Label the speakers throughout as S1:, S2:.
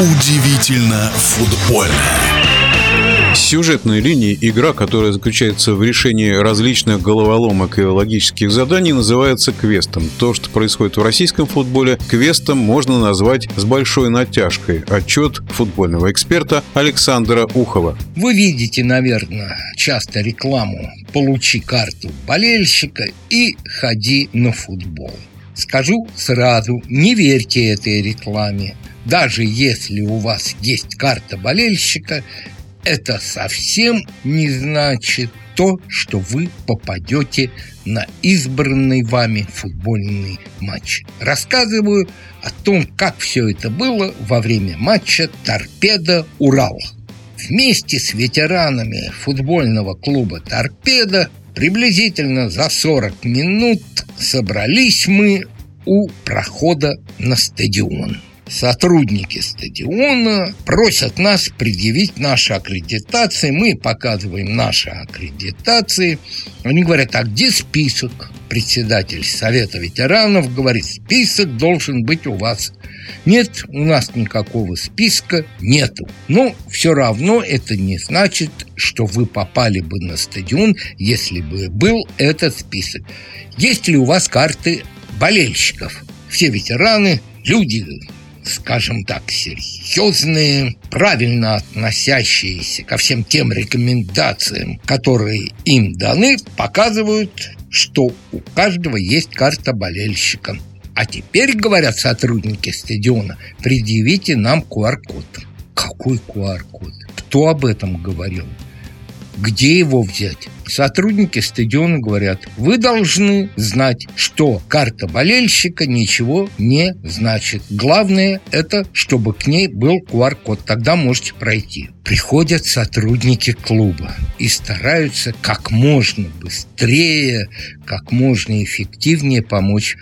S1: Удивительно футбольно.
S2: Сюжетная линия – игра, которая заключается в решении различных головоломок и логических заданий, называется квестом. То, что происходит в российском футболе, квестом можно назвать с большой натяжкой. Отчет футбольного эксперта Александра Ухова.
S3: Вы видите, наверное, часто рекламу «Получи карту болельщика и ходи на футбол». Скажу сразу, не верьте этой рекламе. Даже если у вас есть карта болельщика, это совсем не значит то, что вы попадете на избранный вами футбольный матч. Рассказываю о том, как все это было во время матча «Торпедо-Урал». Вместе с ветеранами футбольного клуба «Торпедо» приблизительно за 40 минут собрались мы у прохода на стадион сотрудники стадиона просят нас предъявить наши аккредитации. Мы показываем наши аккредитации. Они говорят, а где список? Председатель Совета ветеранов говорит, список должен быть у вас. Нет, у нас никакого списка нету. Но все равно это не значит, что вы попали бы на стадион, если бы был этот список. Есть ли у вас карты болельщиков? Все ветераны, люди скажем так, серьезные, правильно относящиеся ко всем тем рекомендациям, которые им даны, показывают, что у каждого есть карта болельщика. А теперь, говорят сотрудники стадиона, предъявите нам QR-код. Какой QR-код? Кто об этом говорил? Где его взять? Сотрудники стадиона говорят, вы должны знать, что карта болельщика ничего не значит. Главное это, чтобы к ней был QR-код, тогда можете пройти. Приходят сотрудники клуба и стараются как можно быстрее, как можно эффективнее помочь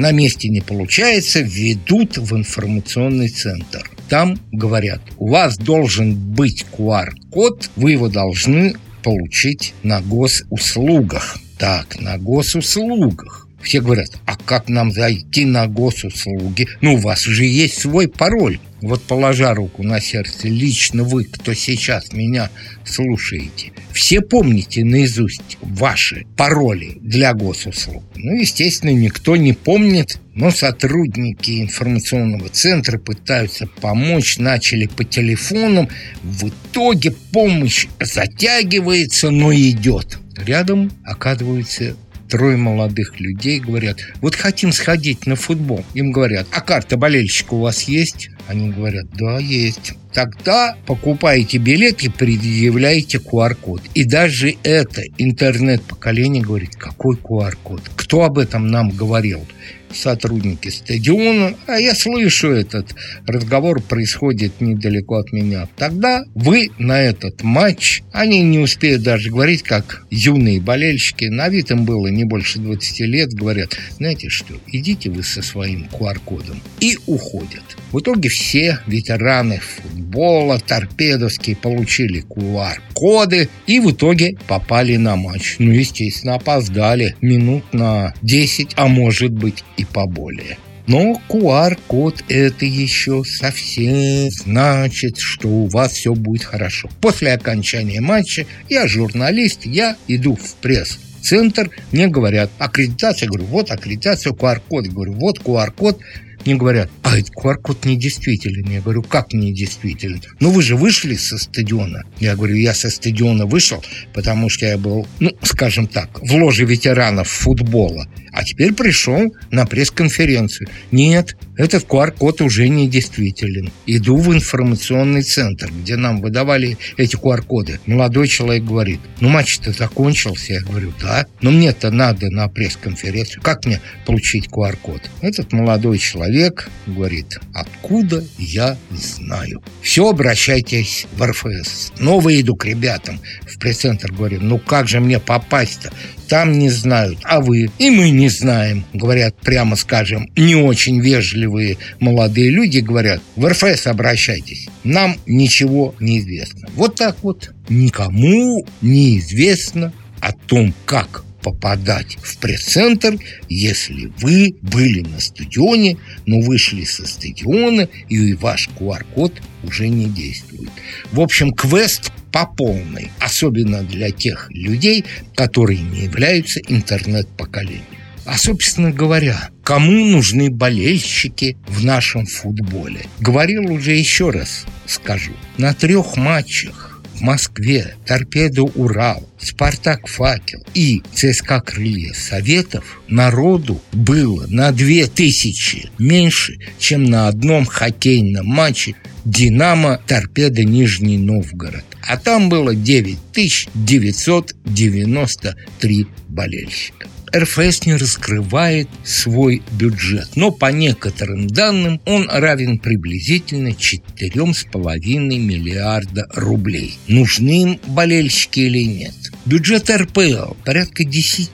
S3: на месте не получается, ведут в информационный центр. Там говорят, у вас должен быть QR-код, вы его должны получить на госуслугах. Так, на госуслугах. Все говорят, а как нам зайти на госуслуги? Ну, у вас же есть свой пароль. Вот положа руку на сердце, лично вы, кто сейчас меня слушаете, все помните наизусть ваши пароли для госуслуг. Ну, естественно, никто не помнит, но сотрудники информационного центра пытаются помочь, начали по телефонам. В итоге помощь затягивается, но идет. Рядом оказывается трое молодых людей говорят, вот хотим сходить на футбол. Им говорят, а карта болельщика у вас есть? Они говорят, да, есть. Тогда покупаете билет и предъявляете QR-код. И даже это интернет-поколение говорит, какой QR-код? Кто об этом нам говорил? сотрудники стадиона, а я слышу этот разговор происходит недалеко от меня. Тогда вы на этот матч, они не успеют даже говорить, как юные болельщики, на вид им было не больше 20 лет, говорят, знаете что, идите вы со своим QR-кодом и уходят. В итоге все ветераны футбола, торпедовские, получили QR-коды и в итоге попали на матч. Ну, естественно, опоздали минут на 10, а может быть и поболее. Но QR-код это еще совсем значит, что у вас все будет хорошо. После окончания матча я журналист, я иду в пресс центр, мне говорят, аккредитация, говорю, вот аккредитация, QR-код, говорю, вот QR-код, мне говорят, а этот QR-код недействителен. Я говорю, как недействителен? Ну, вы же вышли со стадиона. Я говорю, я со стадиона вышел, потому что я был, ну, скажем так, в ложе ветеранов футбола. А теперь пришел на пресс-конференцию. Нет, этот QR-код уже недействителен. Иду в информационный центр, где нам выдавали эти QR-коды. Молодой человек говорит, ну матч-то закончился. Я говорю, да, но мне-то надо на пресс-конференцию. Как мне получить QR-код? Этот молодой человек говорит, откуда я знаю. Все, обращайтесь в РФС. Снова иду к ребятам в пресс-центр. Говорю, ну как же мне попасть-то? Там не знают, а вы? И мы не знаем, говорят, прямо скажем, не очень талантливые молодые люди говорят, в РФС обращайтесь, нам ничего не известно. Вот так вот. Никому не известно о том, как попадать в пресс-центр, если вы были на стадионе, но вышли со стадиона, и ваш QR-код уже не действует. В общем, квест по полной, особенно для тех людей, которые не являются интернет-поколением. А, собственно говоря, кому нужны болельщики в нашем футболе? Говорил уже еще раз, скажу. На трех матчах в Москве Торпедо Урал, Спартак Факел и ЦСКА Крылья Советов народу было на две тысячи меньше, чем на одном хоккейном матче Динамо Торпедо Нижний Новгород. А там было 9993 болельщика. РФС не раскрывает свой бюджет, но по некоторым данным он равен приблизительно 4,5 миллиарда рублей. Нужны им болельщики или нет? Бюджет РПЛ порядка 10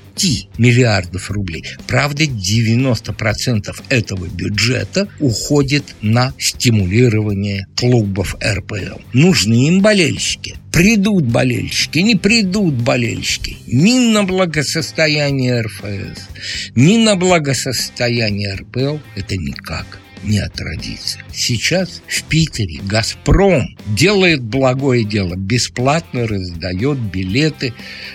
S3: миллиардов рублей. Правда, 90% этого бюджета уходит на стимулирование клубов РПЛ. Нужны им болельщики. Придут болельщики, не придут болельщики. Ни на благосостояние РФС, ни на благосостояние РПЛ это никак не отразится. Сейчас в Питере «Газпром» делает благое дело, бесплатно раздает билеты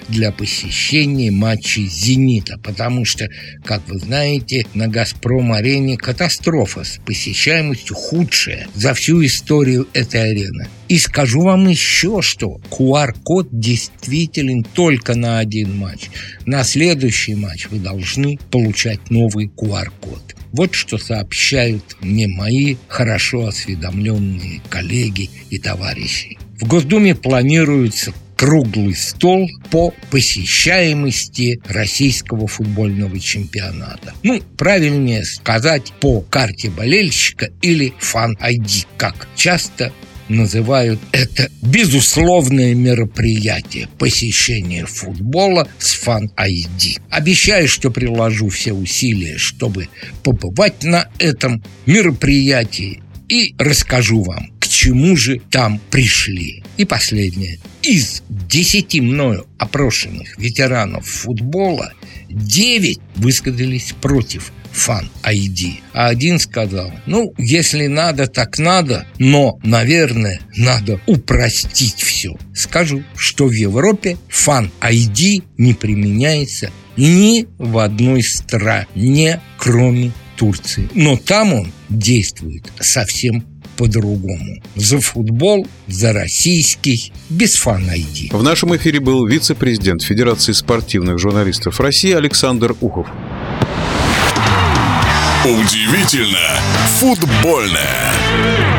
S3: для посещения матчей «Зенита», потому что, как вы знаете, на «Газпром-арене» катастрофа с посещаемостью худшая за всю историю этой арены. И скажу вам еще что. QR-код действителен только на один матч. На следующий матч вы должны получать новый QR-код. Вот что сообщают мне мои хорошо осведомленные коллеги и товарищи. В Госдуме планируется круглый стол по посещаемости российского футбольного чемпионата. Ну, правильнее сказать, по карте болельщика или фан-айди, как часто называют это безусловное мероприятие посещение футбола с фан-айди. Обещаю, что приложу все усилия, чтобы побывать на этом мероприятии и расскажу вам, к чему же там пришли. И последнее. Из десяти мною опрошенных ветеранов футбола девять высказались против Фан ID. А один сказал, ну, если надо, так надо, но, наверное, надо упростить все. Скажу, что в Европе Фан ID не применяется ни в одной стране, кроме Турции. Но там он действует совсем по-другому. За футбол, за российский, без фан-айди.
S2: В нашем эфире был вице-президент Федерации спортивных журналистов России Александр Ухов.
S1: Удивительно футбольное.